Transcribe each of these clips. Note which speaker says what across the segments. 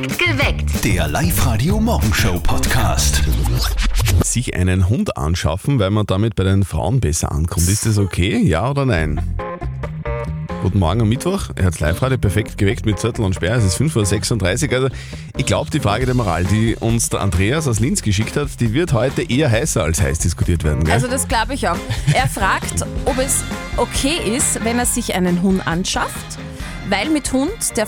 Speaker 1: Geweckt.
Speaker 2: Der Live-Radio-Morgenshow-Podcast.
Speaker 3: sich einen Hund anschaffen, weil man damit bei den Frauen besser ankommt. Ist das okay? Ja oder nein? Guten Morgen am Mittwoch. Er hat live radio perfekt geweckt mit Zettel und Sperr. Es ist 5.36 Uhr. Also, ich glaube, die Frage der Moral, die uns der Andreas aus Linz geschickt hat, die wird heute eher heißer als heiß diskutiert werden. Gell?
Speaker 4: Also das glaube ich auch. Er fragt, ob es okay ist, wenn er sich einen Hund anschafft, weil mit Hund der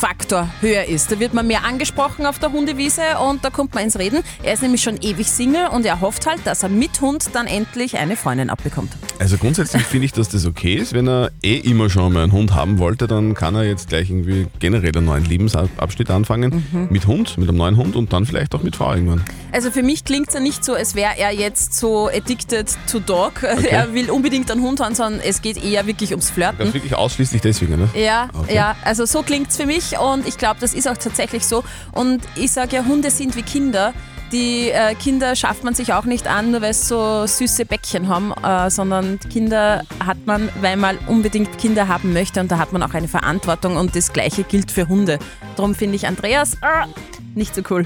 Speaker 4: Flirtfaktor höher ist. Da wird man mehr angesprochen auf der Hundewiese und da kommt man ins Reden. Er ist nämlich schon ewig Single und er hofft halt, dass er mit Hund dann endlich eine Freundin abbekommt.
Speaker 3: Also grundsätzlich finde ich, dass das okay ist. Wenn er eh immer schon mal einen Hund haben wollte, dann kann er jetzt gleich irgendwie generell einen neuen Lebensabschnitt anfangen.
Speaker 4: Mhm.
Speaker 3: Mit Hund, mit einem neuen Hund und dann vielleicht auch mit Frau irgendwann.
Speaker 4: Also für mich klingt es ja nicht so, als wäre er jetzt so addicted to dog. Er will unbedingt einen Hund haben, sondern es geht eher wirklich ums Flirten.
Speaker 3: Das wirklich ausschließlich deswegen, ne?
Speaker 4: Ja,
Speaker 3: Okay.
Speaker 4: ja, also so klingt's für mich und ich glaube, das ist auch tatsächlich so. Und ich sage ja, Hunde sind wie Kinder. Die äh, Kinder schafft man sich auch nicht an, nur weil sie so süße Bäckchen haben, äh, sondern Kinder hat man, weil man unbedingt Kinder haben möchte und da hat man auch eine Verantwortung und das Gleiche gilt für Hunde. Darum finde ich Andreas äh, nicht so cool.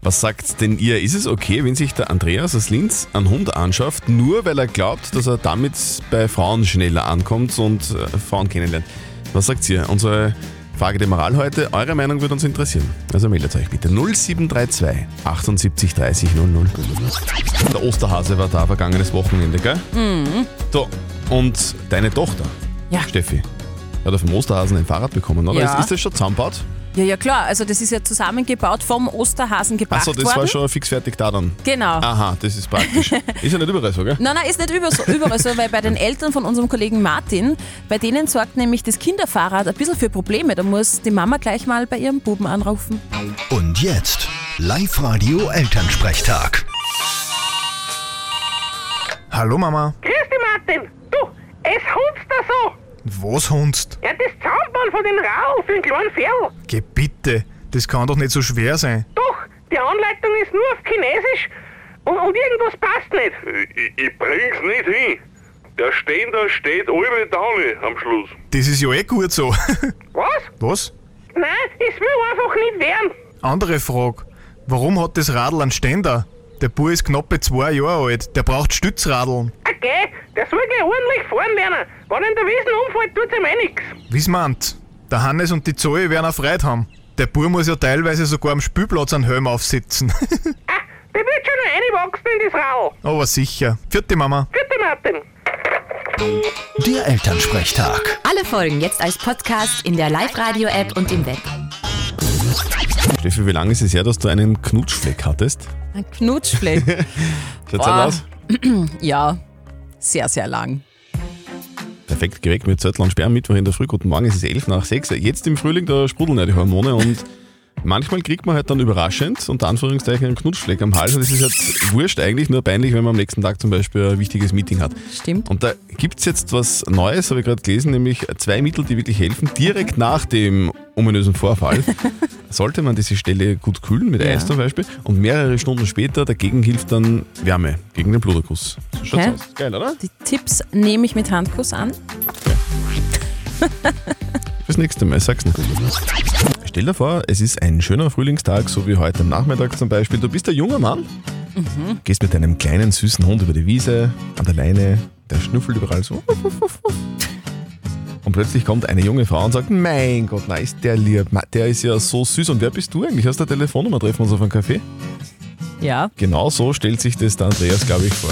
Speaker 3: Was sagt denn ihr? Ist es okay, wenn sich der Andreas aus Linz einen Hund anschafft, nur weil er glaubt, dass er damit bei Frauen schneller ankommt und äh, Frauen kennenlernt? Was sagt ihr? Unsere Frage der Moral heute. Eure Meinung würde uns interessieren. Also meldet euch bitte 0732 78 30 00. Der Osterhase war da vergangenes Wochenende, gell? Mhm. So, und deine Tochter,
Speaker 4: Ja.
Speaker 3: Steffi, hat auf dem Osterhasen ein Fahrrad bekommen, oder?
Speaker 4: Ja.
Speaker 3: Ist, ist das schon zusammengebaut?
Speaker 4: Ja, ja klar, also das ist ja zusammengebaut vom Osterhasen gebracht
Speaker 3: Achso, das
Speaker 4: worden.
Speaker 3: war schon fix fertig da dann.
Speaker 4: Genau.
Speaker 3: Aha, das ist praktisch. ist ja nicht überall so, gell?
Speaker 4: Nein, nein, ist nicht über so, überall so, weil bei den Eltern von unserem Kollegen Martin, bei denen sorgt nämlich das Kinderfahrrad ein bisschen für Probleme. Da muss die Mama gleich mal bei ihrem Buben anrufen.
Speaker 2: Und jetzt Live-Radio Elternsprechtag.
Speaker 5: Hallo Mama.
Speaker 6: Grüß dich, Martin. Du, es hunzt da so.
Speaker 5: Was hundst?
Speaker 6: Ja, das Zaunbahn von den Rau für den kleinen Ferl.
Speaker 5: Geh bitte, das kann doch nicht so schwer sein.
Speaker 6: Doch, die Anleitung ist nur auf Chinesisch und, und irgendwas passt nicht.
Speaker 7: Ich, ich bring's nicht hin. Der Ständer steht alle Daune am Schluss.
Speaker 5: Das ist ja eh gut so.
Speaker 6: Was?
Speaker 5: Was?
Speaker 6: Nein, es will einfach nicht werden.
Speaker 5: Andere Frage. Warum hat das Radl einen Ständer? Der Bub ist knappe zwei Jahre alt. Der braucht Stützradeln.
Speaker 6: Okay, der soll gleich ordentlich fahren lernen. Wenn in der Wiesen umfällt, tut's ihm eh nix.
Speaker 5: Wie's meint? Der Hannes und die Zoe werden auch Freude haben. Der Bub muss ja teilweise sogar am Spielplatz einen Helm aufsitzen.
Speaker 6: Ah, der wird schon noch reinwachsen in das Rau.
Speaker 5: Aber sicher. Vierte Mama.
Speaker 6: Bitte, Martin.
Speaker 2: Der Elternsprechtag.
Speaker 1: Alle Folgen jetzt als Podcast in der Live-Radio-App und im Web.
Speaker 3: Steffi, wie lange ist es her, dass du einen Knutschfleck hattest?
Speaker 4: Ein Knutschfleck.
Speaker 3: Schaut's halt aus?
Speaker 4: ja, sehr, sehr lang.
Speaker 3: Perfekt geweckt mit Zettel und Sperr. Mittwoch in der Früh. Guten Morgen, es ist 11 nach 6. Jetzt im Frühling, da sprudeln ja die Hormone und manchmal kriegt man halt dann überraschend, unter Anführungszeichen, einen Knutschfleck am Hals. Und das ist jetzt wurscht eigentlich, nur peinlich, wenn man am nächsten Tag zum Beispiel ein wichtiges Meeting hat.
Speaker 4: Stimmt.
Speaker 3: Und da gibt es jetzt was Neues, habe ich gerade gelesen, nämlich zwei Mittel, die wirklich helfen. Direkt nach dem ominösen Vorfall sollte man diese Stelle gut kühlen, mit Eis zum Beispiel. Und mehrere Stunden später dagegen hilft dann Wärme gegen den Bluterguss. So schaut's
Speaker 4: Okay.
Speaker 3: aus. Geil, oder?
Speaker 4: Die Tipps nehme ich mit Handkuss an.
Speaker 3: Fürs nächste Mal, sag's nicht. Stell dir vor, es ist ein schöner Frühlingstag, so wie heute am Nachmittag zum Beispiel. Du bist ein junger Mann, gehst mit deinem kleinen süßen Hund über die Wiese, an der Leine, der schnüffelt überall so. Und plötzlich kommt eine junge Frau und sagt, mein Gott, na ist der lieb, der ist ja so süß. Und wer bist du eigentlich? Hast du eine Telefonnummer? Treffen wir uns auf einen Café?
Speaker 4: Ja,
Speaker 3: Genau so stellt sich das der Andreas, glaube ich, vor.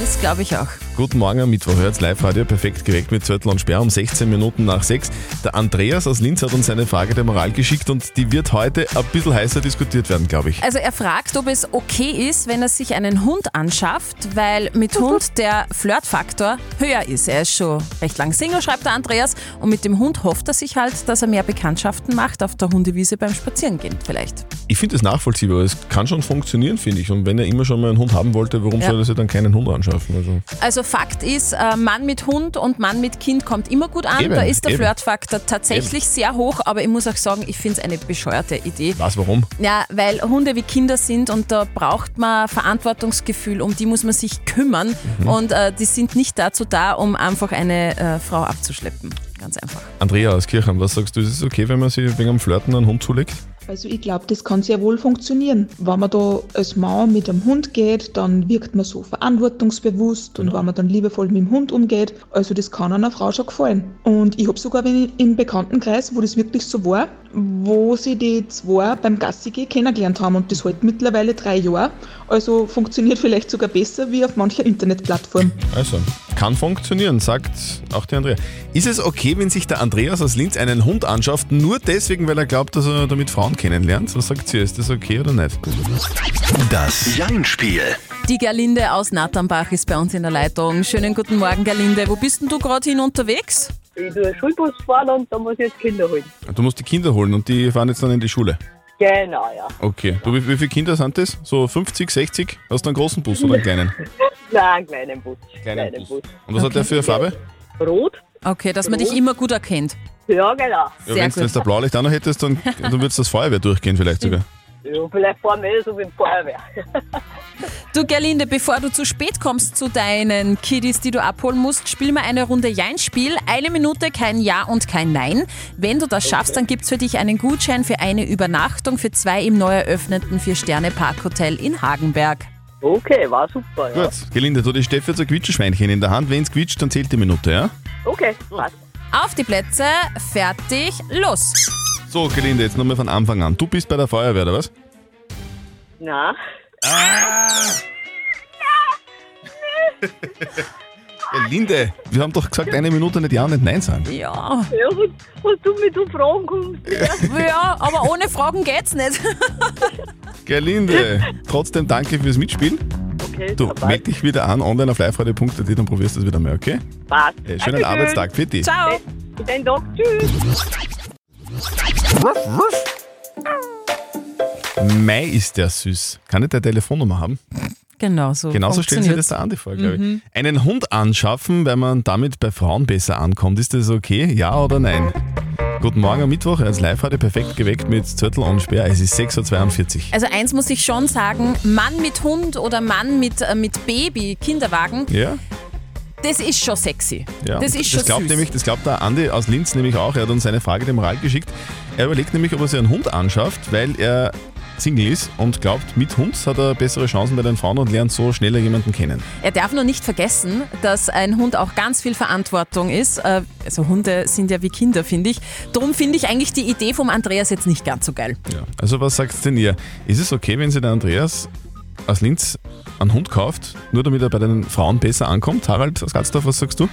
Speaker 4: Das glaube ich auch.
Speaker 3: Guten Morgen am Mittwoch, hört's Live-Radio, perfekt geweckt mit Zettel und Sperr um 16 Minuten nach 6. Der Andreas aus Linz hat uns eine Frage der Moral geschickt und die wird heute ein bisschen heißer diskutiert werden, glaube ich.
Speaker 4: Also er fragt, ob es okay ist, wenn er sich einen Hund anschafft, weil mit Hund der Flirtfaktor höher ist. Er ist schon recht lang Single, schreibt der Andreas, und mit dem Hund hofft er sich halt, dass er mehr Bekanntschaften macht auf der Hundewiese beim Spazierengehen vielleicht.
Speaker 3: Ich finde es nachvollziehbar, es kann schon funktionieren, finde ich. Und wenn er immer schon mal einen Hund haben wollte, warum
Speaker 4: Ja.
Speaker 3: soll er sich dann keinen Hund anschaffen? Also,
Speaker 4: Also Fakt ist, äh, Mann mit Hund und Mann mit Kind kommt immer gut an.
Speaker 3: Eben,
Speaker 4: da ist der
Speaker 3: eben.
Speaker 4: Flirtfaktor tatsächlich sehr hoch, aber ich muss auch sagen, ich finde es eine bescheuerte Idee.
Speaker 3: was, warum?
Speaker 4: Ja, weil Hunde wie Kinder sind und da braucht man Verantwortungsgefühl, um die muss man sich kümmern und äh, die sind nicht dazu da, um einfach eine äh, Frau abzuschleppen. Ganz einfach.
Speaker 3: Andrea aus Kirchheim, was sagst du, ist es okay, wenn man sich wegen am Flirten einen Hund zulegt?
Speaker 8: Also ich glaube, das kann sehr wohl funktionieren. Wenn man da als Mauer mit einem Hund geht, dann wirkt man so verantwortungsbewusst und wenn man dann liebevoll mit dem Hund umgeht, also das kann einer Frau schon gefallen. Und ich habe sogar wenn ich im Bekanntenkreis, wo das wirklich so war, wo sie die zwei beim Gassigehen kennengelernt haben und das halt mittlerweile drei Jahre. Also funktioniert vielleicht sogar besser wie auf mancher Internetplattform.
Speaker 3: Also, kann funktionieren, sagt auch der Andrea. Ist es okay, wenn sich der Andreas aus Linz einen Hund anschafft, nur deswegen, weil er glaubt, dass er damit Frauen kennenlernt? Was sagt sie? Ist das okay oder nicht?
Speaker 2: Das Jein-Spiel.
Speaker 4: Die Gerlinde aus Natternbach ist bei uns in der Leitung. Schönen guten Morgen, Gerlinde. Wo bist denn du gerade hin unterwegs?
Speaker 9: Ich tue Schulbus fahren und da muss ich jetzt Kinder holen.
Speaker 3: Du musst die Kinder holen und die fahren jetzt dann in die Schule.
Speaker 9: Genau, ja.
Speaker 3: Okay. Du, wie, wie viele Kinder sind das? So 50, 60? Hast du einen großen Bus oder einen kleinen?
Speaker 9: Nein, einen kleinen Bus.
Speaker 3: Kleinen Bus. Und was hat der für eine Farbe?
Speaker 9: Rot?
Speaker 4: Okay, dass man dich immer gut erkennt.
Speaker 9: Ja, genau.
Speaker 3: Ja, wenn du jetzt ein Blaulicht auch noch hättest, dann, dann würdest das Feuerwehr durchgehen vielleicht sogar.
Speaker 9: Ja, vielleicht fahren wir eh so wie ein Feuerwehr.
Speaker 4: Du, Gerlinde, bevor du zu spät kommst zu deinen Kiddies, die du abholen musst, spiel mal eine Runde Jein-Spiel. Eine Minute, kein Ja und kein Nein. Wenn du das schaffst, dann gibt's für dich einen Gutschein für eine Übernachtung für zwei im neu eröffneten Vier-Sterne-Parkhotel in Hagenberg.
Speaker 9: Okay, war super, ja.
Speaker 3: Gut, Gelinde, du die Steffi hat so ein Quietschschweinchen in der Hand. Wenn es quietscht, dann zählt die Minute, ja?
Speaker 9: Okay, passt.
Speaker 4: Auf die Plätze, fertig, los.
Speaker 3: So, Gelinde, jetzt nochmal von Anfang an. Du bist bei der Feuerwehr, oder was?
Speaker 9: Na,
Speaker 3: Gelinde, wir haben doch gesagt, eine Minute nicht Ja und nicht Nein sagen.
Speaker 4: Ja.
Speaker 9: ja, was, was du mit so Fragen kommst. Ja.
Speaker 4: Ja, aber ohne Fragen geht's nicht.
Speaker 3: Gerlinde, trotzdem danke fürs Mitspielen.
Speaker 9: Okay,
Speaker 3: Du,
Speaker 9: passt.
Speaker 3: meld dich wieder an, online auf liveradio.at, dann probierst du es wieder mal, okay?
Speaker 9: passt.
Speaker 3: Äh, schönen
Speaker 9: Dankeschön.
Speaker 3: Arbeitstag für dich.
Speaker 4: Ciao.
Speaker 9: Den Tag, tschüss.
Speaker 3: Mai ist der süß. Kann ich deine Telefonnummer haben?
Speaker 4: Genau so.
Speaker 3: Genauso stellen Sie das da an, die vor, glaube ich. Einen Hund anschaffen, weil man damit bei Frauen besser ankommt. Ist das okay? Ja oder nein? Guten Morgen am Mittwoch, als live heute perfekt geweckt mit Zürtel und Speer. Es ist 6.42 Uhr.
Speaker 4: Also eins muss ich schon sagen, Mann mit Hund oder Mann mit, äh, mit Baby, Kinderwagen,
Speaker 3: Ja?
Speaker 4: das ist schon sexy.
Speaker 3: Ja,
Speaker 4: das ist schon
Speaker 3: das glaubt
Speaker 4: süß.
Speaker 3: nämlich, das glaubt der Andi aus Linz nämlich auch. Er hat uns seine Frage dem Moral geschickt. Er überlegt nämlich, ob er sich einen Hund anschafft, weil er Single ist und glaubt, mit Hund hat er bessere Chancen bei den Frauen und lernt so schneller jemanden kennen.
Speaker 4: Er darf nur nicht vergessen, dass ein Hund auch ganz viel Verantwortung ist. Äh, Also Hunde sind ja wie Kinder, finde ich. Darum finde ich eigentlich die Idee vom Andreas jetzt nicht ganz so geil.
Speaker 3: Ja. Also was sagt denn ihr? Ist es okay, wenn sich der Andreas aus Linz einen Hund kauft, nur damit er bei den Frauen besser ankommt? Harald aus Gatzdorf, was sagst du?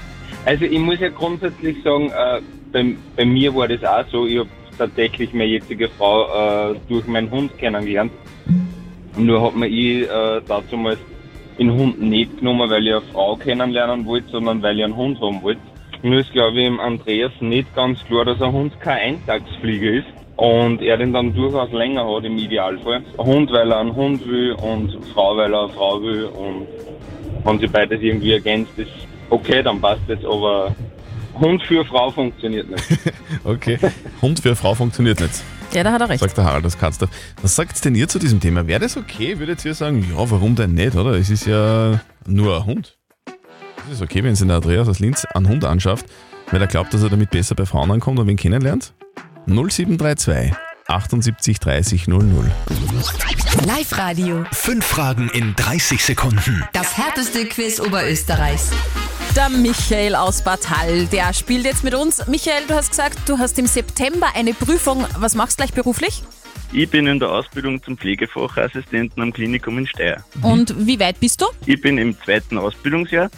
Speaker 10: Also ich muss ja grundsätzlich sagen, äh, bei, bei mir war das auch so, ich habe tatsächlich meine jetzige Frau äh, durch meinen Hund kennengelernt. Nur hat mir ich äh, dazu mal den Hund nicht genommen, weil ich eine Frau kennenlernen wollte, sondern weil ich einen Hund haben wollte. Nur ist glaube ich im Andreas nicht ganz klar, dass ein Hund kein Eintagsflieger ist. Und er den dann durchaus länger hat im Idealfall. Ein Hund, weil er einen Hund will und Frau, weil er eine Frau will. Und wenn sie beides irgendwie ergänzt, ist okay, dann passt das. Aber Hund für Frau funktioniert nicht.
Speaker 3: Okay. Hund für Frau funktioniert nicht,
Speaker 4: Ja, da hat er recht.
Speaker 3: sagt der Harald aus Katzdorf. Was sagt denn ihr zu diesem Thema? Wäre das okay? Würdet ihr sagen, ja, warum denn nicht, oder? Es ist ja nur ein Hund. Ist es okay, wenn sich der Andreas aus Linz einen Hund anschafft, weil er glaubt, dass er damit besser bei Frauen ankommt und wen kennenlernt? 0732 78 30 00.
Speaker 1: Live-Radio.
Speaker 2: Fünf Fragen in 30 Sekunden.
Speaker 1: Das härteste Quiz Oberösterreichs.
Speaker 4: Der Michael aus Bad der spielt jetzt mit uns. Michael, du hast gesagt, du hast im September eine Prüfung. Was machst du gleich beruflich?
Speaker 11: Ich bin in der Ausbildung zum Pflegefachassistenten am Klinikum in Steyr.
Speaker 4: Und wie weit bist du?
Speaker 11: Ich bin im zweiten Ausbildungsjahr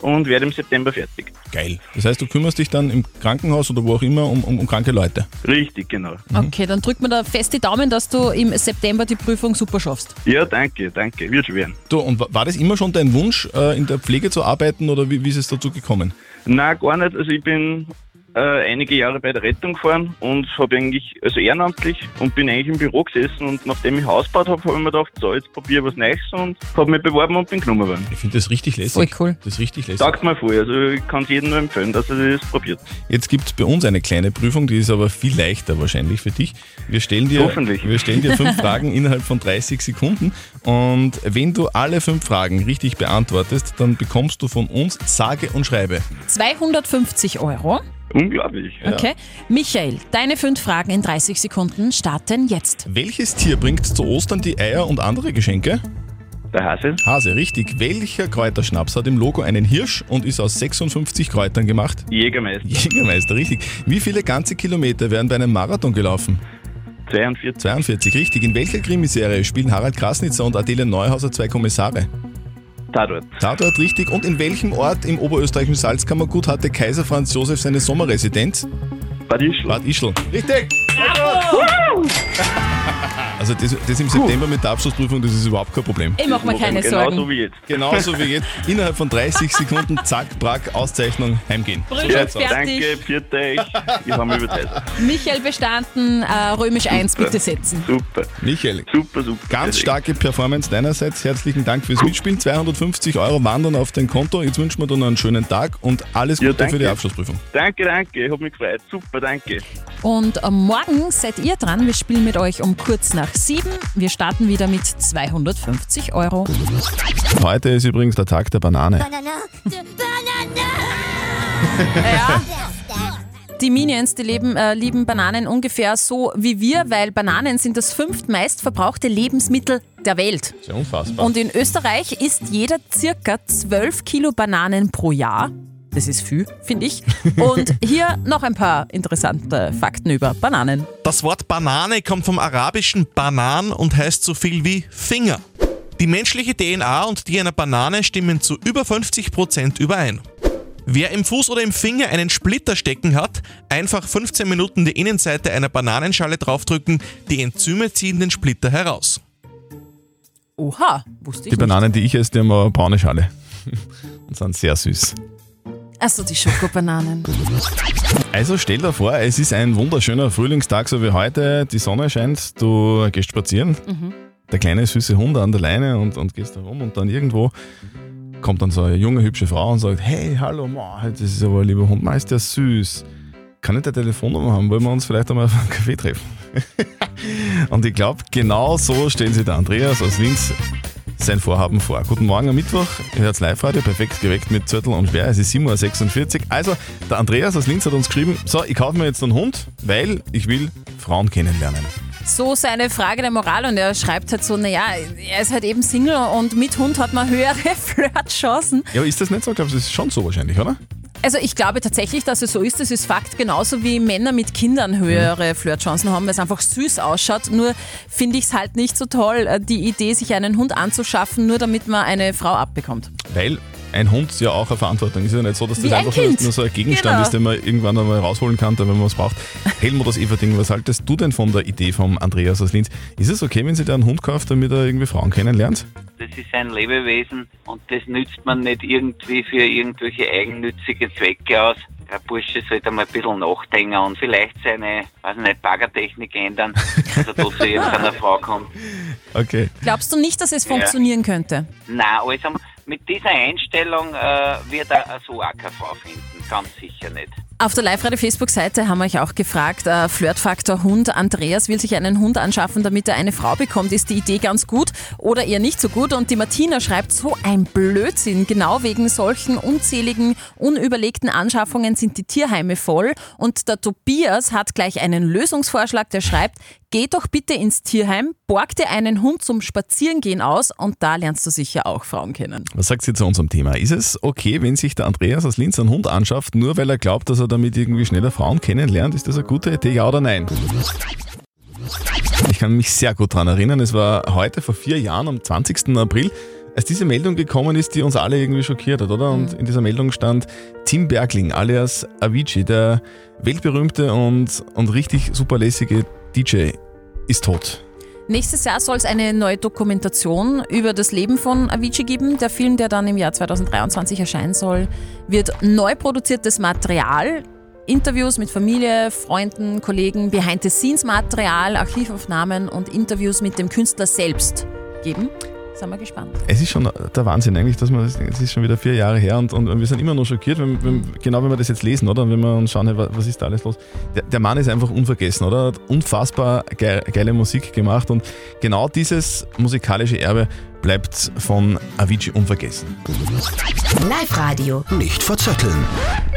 Speaker 11: und werde im September fertig.
Speaker 3: Geil. Das heißt, du kümmerst dich dann im Krankenhaus oder wo auch immer um, um, um kranke Leute.
Speaker 11: Richtig, genau.
Speaker 4: Okay, dann drückt man da fest die Daumen, dass du im September die Prüfung super schaffst.
Speaker 11: Ja, danke, danke. Wird schon werden.
Speaker 3: Du, und wa- war das immer schon dein Wunsch, äh, in der Pflege zu arbeiten oder wie, wie ist es dazu gekommen?
Speaker 11: Na, gar nicht. Also ich bin äh, einige Jahre bei der Rettung gefahren und habe eigentlich, also ehrenamtlich und bin eigentlich im Büro gesessen und nachdem ich Haus gebaut habe, habe ich mir gedacht, so, jetzt probiere ich was Neues und habe mich beworben und bin genommen worden.
Speaker 3: Ich finde das richtig lässig.
Speaker 4: Voll cool.
Speaker 3: Das ist richtig lässig.
Speaker 11: Sagt mir voll, also ich kann es jedem nur empfehlen, dass er das probiert.
Speaker 3: Jetzt gibt es bei uns eine kleine Prüfung, die ist aber viel leichter wahrscheinlich für dich. Wir stellen dir,
Speaker 11: Hoffentlich.
Speaker 3: Wir stellen dir fünf Fragen innerhalb von 30 Sekunden und wenn du alle fünf Fragen richtig beantwortest, dann bekommst du von uns sage und schreibe
Speaker 4: 250 Euro,
Speaker 11: Unglaublich.
Speaker 4: Okay. Michael, deine fünf Fragen in 30 Sekunden starten jetzt.
Speaker 12: Welches Tier bringt zu Ostern die Eier und andere Geschenke?
Speaker 11: Der Hase.
Speaker 12: Hase, richtig. Welcher Kräuterschnaps hat im Logo einen Hirsch und ist aus 56 Kräutern gemacht?
Speaker 11: Jägermeister.
Speaker 12: Jägermeister, richtig. Wie viele ganze Kilometer werden bei einem Marathon gelaufen?
Speaker 11: 42.
Speaker 12: 42, richtig. In welcher Krimiserie spielen Harald Krasnitzer und Adele Neuhauser zwei Kommissare?
Speaker 11: Tatort.
Speaker 12: Tatort, richtig. Und in welchem Ort im oberösterreichischen Salzkammergut hatte Kaiser Franz Josef seine Sommerresidenz?
Speaker 11: Bad Ischl.
Speaker 12: Bad Ischl. Richtig. Also das, das im September mit der Abschlussprüfung, das ist überhaupt kein Problem.
Speaker 4: Ich mach mir keine
Speaker 11: Genauso
Speaker 4: Sorgen.
Speaker 11: wie jetzt.
Speaker 12: Genauso wie jetzt. Innerhalb von 30 Sekunden, zack, brack, Auszeichnung, heimgehen.
Speaker 4: Brüder,
Speaker 11: Ja,
Speaker 4: fertig.
Speaker 11: danke, vierte euch. Ich habe mich überzeugt.
Speaker 4: Michael bestanden, äh, römisch 1 bitte setzen.
Speaker 11: Super.
Speaker 12: Michael,
Speaker 11: Super, super.
Speaker 12: ganz starke Performance deinerseits. Herzlichen Dank fürs Mitspielen. 250 Euro wandern auf dein Konto. Jetzt wünschen wir dir noch einen schönen Tag und alles
Speaker 11: Ja,
Speaker 12: Gute
Speaker 11: danke.
Speaker 12: für die Abschlussprüfung.
Speaker 11: Danke, danke. Ich habe mich gefreut. Super, danke.
Speaker 4: Und am Morgen seid ihr dran. Wir spielen mit euch um kurz nach sieben. Wir starten wieder mit 250 Euro.
Speaker 3: Heute ist übrigens der Tag der Banane.
Speaker 4: Ja. Die Minions, die leben, äh, lieben Bananen ungefähr so wie wir, weil Bananen sind das fünftmeist verbrauchte Lebensmittel der Welt.
Speaker 3: Sehr unfassbar.
Speaker 4: Und in Österreich isst jeder circa 12 Kilo Bananen pro Jahr. Das ist viel, finde ich. Und hier noch ein paar interessante Fakten über Bananen.
Speaker 12: Das Wort Banane kommt vom arabischen Banan und heißt so viel wie Finger. Die menschliche DNA und die einer Banane stimmen zu über 50% überein. Wer im Fuß oder im Finger einen Splitter stecken hat, einfach 15 Minuten die Innenseite einer Bananenschale draufdrücken, die Enzyme ziehen den Splitter heraus.
Speaker 4: Oha, wusste ich
Speaker 3: Die Bananen, die ich esse, die haben eine braune Schale. Und sind sehr süß.
Speaker 4: Achso, die Schokobananen.
Speaker 3: Also stell dir vor, es ist ein wunderschöner Frühlingstag, so wie heute. Die Sonne scheint, du gehst spazieren.
Speaker 4: Mhm.
Speaker 3: Der kleine süße Hund an der Leine und, und gehst da rum und dann irgendwo kommt dann so eine junge, hübsche Frau und sagt, hey, hallo, Ma, das ist aber ein lieber Hund, Ma, ist der süß. Kann ich deine Telefonnummer haben? Wollen wir uns vielleicht einmal auf einen Kaffee treffen? und ich glaube, genau so stellen sich der Andreas aus Linz sein Vorhaben vor. Guten Morgen am Mittwoch, ihr hört Live-Radio, perfekt geweckt mit Zettel und Schwer, es ist 7.46 Uhr. Also, der Andreas aus Linz hat uns geschrieben, so, ich kaufe mir jetzt einen Hund, weil ich will Frauen kennenlernen.
Speaker 4: So seine Frage der Moral und er schreibt halt so, naja, er ist halt eben Single und mit Hund hat man höhere Flirtchancen.
Speaker 3: Ja, aber ist das nicht so? Ich glaube, das ist schon so wahrscheinlich, oder?
Speaker 4: Also ich glaube tatsächlich, dass es so ist. Das ist Fakt. Genauso wie Männer mit Kindern höhere Flirtchancen haben, weil es einfach süß ausschaut. Nur finde ich es halt nicht so toll, äh, die Idee, sich einen Hund anzuschaffen, nur damit man eine Frau abbekommt.
Speaker 3: Weil ein Hund ja auch eine Verantwortung ist. ja nicht so, dass das
Speaker 4: Wie ein
Speaker 3: einfach nur,
Speaker 4: Kind.
Speaker 3: nur so ein Gegenstand
Speaker 4: Genau.
Speaker 3: ist, den man irgendwann einmal rausholen kann, wenn man was braucht. Helmut aus Everding, was haltest du denn von der Idee vom Andreas aus Linz? Ist es okay, wenn sie da einen Hund kauft, damit er irgendwie Frauen kennenlernt?
Speaker 13: Das ist ein Lebewesen und das nützt man nicht irgendwie für irgendwelche eigennützige Zwecke aus. Der Bursche sollte mal ein bisschen nachdenken und vielleicht seine, weiß nicht, Baggertechnik ändern, dass er da zu irgendeiner Frau kommt.
Speaker 3: Okay.
Speaker 4: Glaubst du nicht, dass es
Speaker 13: Ja.
Speaker 4: funktionieren könnte?
Speaker 13: Na, also mit dieser Einstellung äh, wird er so Frau finden, ganz sicher nicht.
Speaker 4: Auf der Live-Radio-Facebook-Seite haben wir euch auch gefragt, äh, Flirtfaktor Hund. Andreas will sich einen Hund anschaffen, damit er eine Frau bekommt. Ist die Idee ganz gut oder eher nicht so gut? Und die Martina schreibt, so ein Blödsinn. Genau wegen solchen unzähligen, unüberlegten Anschaffungen sind die Tierheime voll. Und der Tobias hat gleich einen Lösungsvorschlag, der schreibt, geh doch bitte ins Tierheim, borg dir einen Hund zum Spazierengehen aus und da lernst du sicher auch Frauen kennen.
Speaker 3: Was sagt sie zu unserem Thema? Ist es okay, wenn sich der Andreas aus Linz einen Hund anschafft, nur weil er glaubt, dass er damit irgendwie schneller Frauen kennenlernt? Ist das eine gute Idee, ja oder nein? Ich kann mich sehr gut daran erinnern, es war heute vor vier Jahren, am 20. April, als diese Meldung gekommen ist, die uns alle irgendwie schockiert hat, oder? Und in dieser Meldung stand Tim Bergling alias Avicii, der weltberühmte und, und richtig superlässige DJ, ist tot.
Speaker 4: Nächstes Jahr soll es eine neue Dokumentation über das Leben von Avicii geben. Der Film, der dann im Jahr 2023 erscheinen soll, wird neu produziertes Material, Interviews mit Familie, Freunden, Kollegen, Behind-the-Scenes-Material, Archivaufnahmen und Interviews mit dem Künstler selbst geben. Sind wir gespannt.
Speaker 3: Es ist schon der Wahnsinn eigentlich, dass man, es ist schon wieder vier Jahre her und, und wir sind immer noch schockiert, wenn, wenn, genau wenn wir das jetzt lesen, oder? Und wenn wir uns schauen, hey, wa- was ist da alles los? Der, der Mann ist einfach unvergessen, oder? Hat unfassbar geil, geile Musik gemacht und genau dieses musikalische Erbe bleibt von Avicii unvergessen.
Speaker 1: Live-Radio.
Speaker 2: Nicht verzetteln.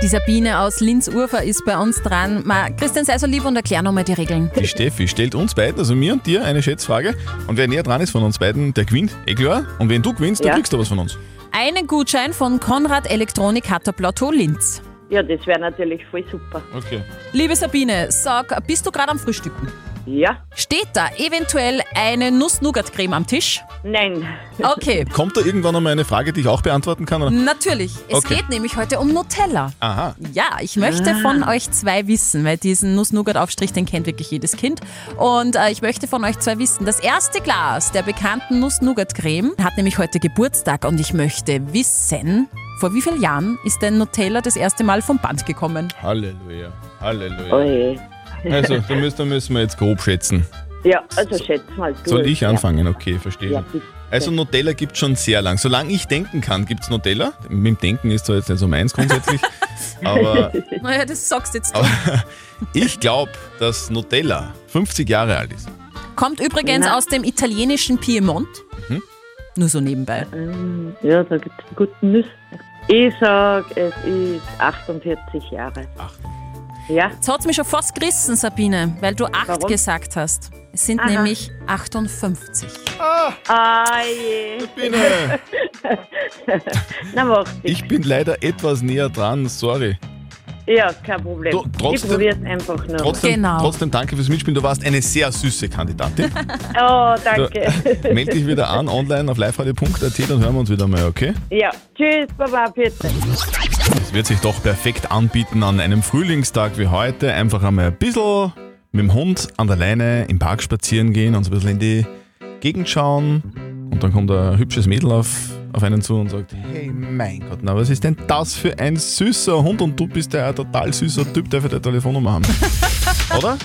Speaker 4: Die Sabine aus Linz-Urfer ist bei uns dran. Ma, Christian, sei so lieb und erklär nochmal die Regeln.
Speaker 3: Die Steffi stellt uns beiden, also mir und dir, eine Schätzfrage. Und wer näher dran ist von uns beiden, der gewinnt. Eh klar. Und wenn du gewinnst, dann
Speaker 9: Ja.
Speaker 3: kriegst du was von uns.
Speaker 4: Einen Gutschein von Konrad Elektronik Hatterplateau Linz.
Speaker 9: Ja, das wäre natürlich voll super.
Speaker 3: Okay.
Speaker 4: Liebe Sabine, sag, bist du gerade am Frühstücken?
Speaker 9: Ja.
Speaker 4: Steht da eventuell eine Nuss-Nougat-Creme am Tisch?
Speaker 9: Nein.
Speaker 4: Okay.
Speaker 3: Kommt da irgendwann einmal eine Frage, die ich auch beantworten kann? Oder?
Speaker 4: Natürlich. Es
Speaker 3: Okay.
Speaker 4: geht nämlich heute um Nutella.
Speaker 3: Aha.
Speaker 4: Ja, ich möchte
Speaker 9: Ah.
Speaker 4: von euch zwei wissen, weil diesen Nuss-Nougat-Aufstrich, den kennt wirklich jedes Kind. Und äh, ich möchte von euch zwei wissen, das erste Glas der bekannten Nuss-Nougat-Creme hat nämlich heute Geburtstag und ich möchte wissen, vor wie vielen Jahren ist denn Nutella das erste Mal vom Band gekommen?
Speaker 3: Halleluja. Halleluja.
Speaker 9: Oje.
Speaker 3: Also, da müssen, da müssen wir jetzt grob schätzen.
Speaker 9: Ja, also schätz mal du.
Speaker 3: Soll ich
Speaker 9: ja.
Speaker 3: anfangen? Okay, verstehe.
Speaker 9: Ja, bitte.
Speaker 3: Also Nutella gibt es schon sehr lang. Solange ich denken kann, gibt es Nutella. Mit dem Denken ist zwar jetzt nicht so meins grundsätzlich, aber
Speaker 4: Naja, das sagst jetzt du.
Speaker 3: Aber ich glaube, dass Nutella 50 Jahre alt ist.
Speaker 4: Kommt übrigens
Speaker 9: Na.
Speaker 4: aus dem italienischen Piemont.
Speaker 3: Mhm.
Speaker 4: Nur so nebenbei.
Speaker 9: Ähm, Ja, da gibt es guten Nüsse. Ich sag, es ist 48 Jahre. Ja,
Speaker 4: Jetzt hat es mich schon fast gerissen, Sabine, weil du 8
Speaker 9: Warum?
Speaker 4: gesagt hast. Es sind
Speaker 9: Aha.
Speaker 4: nämlich 58.
Speaker 9: ah je.
Speaker 3: Bitte.
Speaker 9: Na, mach
Speaker 3: Ich bin leider etwas näher dran, sorry.
Speaker 9: Ja, kein Problem.
Speaker 3: Du, trotzdem-
Speaker 9: ich probier's einfach nur.
Speaker 3: Trotzdem,
Speaker 4: Genau.
Speaker 3: trotzdem danke fürs Mitspielen. Du warst eine sehr süße Kandidatin.
Speaker 9: Oh, danke.
Speaker 3: Meld dich wieder an online auf liveradio.at, dann hören wir uns wieder mal, okay?
Speaker 9: ja, tschüss, Baba, bitte.
Speaker 3: Es wird sich doch perfekt anbieten an einem Frühlingstag wie heute. Einfach einmal ein bisschen mit dem Hund an der Leine im Park spazieren gehen und so ein bisschen in die Gegend schauen. Und dann kommt ein hübsches Mädel auf, auf einen zu und sagt, hey mein Gott, na was ist denn das für ein süßer Hund und du bist ja ein total süßer Typ, der für deine Telefonnummer haben. Oder?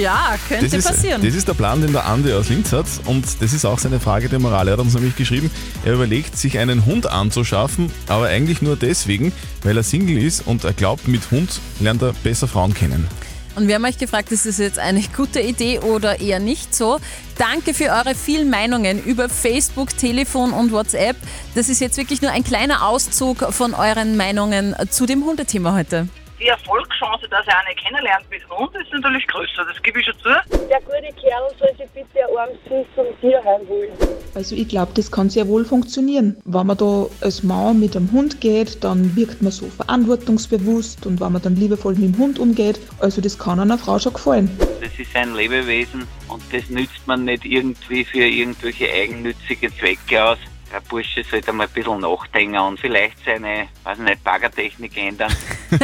Speaker 4: Ja, könnte
Speaker 3: Das ist,
Speaker 4: passieren.
Speaker 3: das ist der Plan, den der Andi aus Linz hat und das ist auch seine Frage der Moral. Er hat uns nämlich geschrieben, er überlegt, sich einen Hund anzuschaffen, aber eigentlich nur deswegen, weil er Single ist und er glaubt, mit Hund lernt er besser Frauen kennen.
Speaker 4: Und wir haben euch gefragt, ist das jetzt eine gute Idee oder eher nicht so? Danke für eure vielen Meinungen über Facebook, Telefon und WhatsApp. Das ist jetzt wirklich nur ein kleiner Auszug von euren Meinungen zu dem Hundethema heute.
Speaker 14: Die Erfolgschance, dass er eine kennenlernt mit Hund, ist natürlich größer, das gebe ich schon zu.
Speaker 9: Der gute Kerl soll sich bitte ein armes zum Tierheim holen.
Speaker 8: Also ich glaube, das kann sehr wohl funktionieren. Wenn man da als Mann mit einem Hund geht, dann wirkt man so verantwortungsbewusst und wenn man dann liebevoll mit dem Hund umgeht, also das kann einer Frau schon gefallen.
Speaker 13: Das ist ein Lebewesen und das nützt man nicht irgendwie für irgendwelche eigennützige Zwecke aus. Der Bursche sollte mal ein bisschen nachdenken und vielleicht seine, weiß ich nicht, Baggertechnik ändern.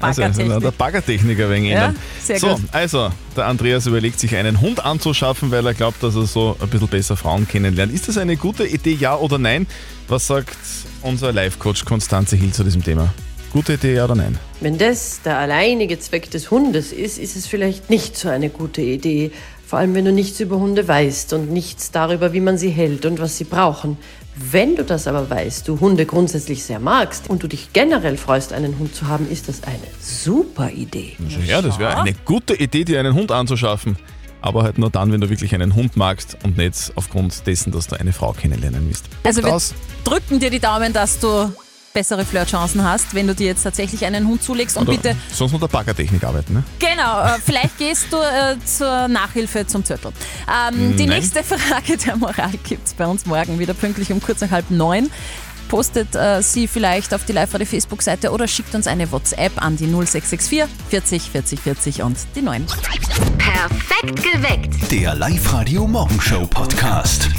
Speaker 3: Also, also der Baggertechniker ein wenig
Speaker 13: Ja,
Speaker 3: ändern.
Speaker 13: sehr
Speaker 3: so,
Speaker 13: gut.
Speaker 3: also, der Andreas überlegt sich einen Hund anzuschaffen, weil er glaubt, dass er so ein bisschen besser Frauen kennenlernt. Ist das eine gute Idee, ja oder nein? Was sagt unser Live-Coach Konstanze Hill zu diesem Thema? Gute Idee, ja oder nein?
Speaker 15: Wenn das der alleinige Zweck des Hundes ist, ist es vielleicht nicht so eine gute Idee. Vor allem, wenn du nichts über Hunde weißt und nichts darüber, wie man sie hält und was sie brauchen. Wenn du das aber weißt, du Hunde grundsätzlich sehr magst und du dich generell freust, einen Hund zu haben, ist das eine super Idee.
Speaker 3: Ja, das wäre eine gute Idee, dir einen Hund anzuschaffen. Aber halt nur dann, wenn du wirklich einen Hund magst und nicht aufgrund dessen, dass du eine Frau kennenlernen willst.
Speaker 4: Also wir drücken dir die Daumen, dass du bessere Flirtchancen hast, wenn du dir jetzt tatsächlich einen Hund zulegst. Und
Speaker 3: Oder
Speaker 4: bitte,
Speaker 3: Sonst mit der Baggertechnik arbeiten, ne?
Speaker 4: genau, äh, vielleicht gehst du äh, zur Nachhilfe zum Zürtel. Ähm, die
Speaker 3: Nein.
Speaker 4: nächste Frage der Moral gibt es bei uns morgen wieder pünktlich um kurz nach halb neun. Postet äh, sie vielleicht auf die Live-Radio Facebook-Seite oder schickt uns eine WhatsApp an die 0664 40 40 40 und die 9.
Speaker 1: Perfekt geweckt.
Speaker 2: Der Live-Radio Morgenshow Podcast.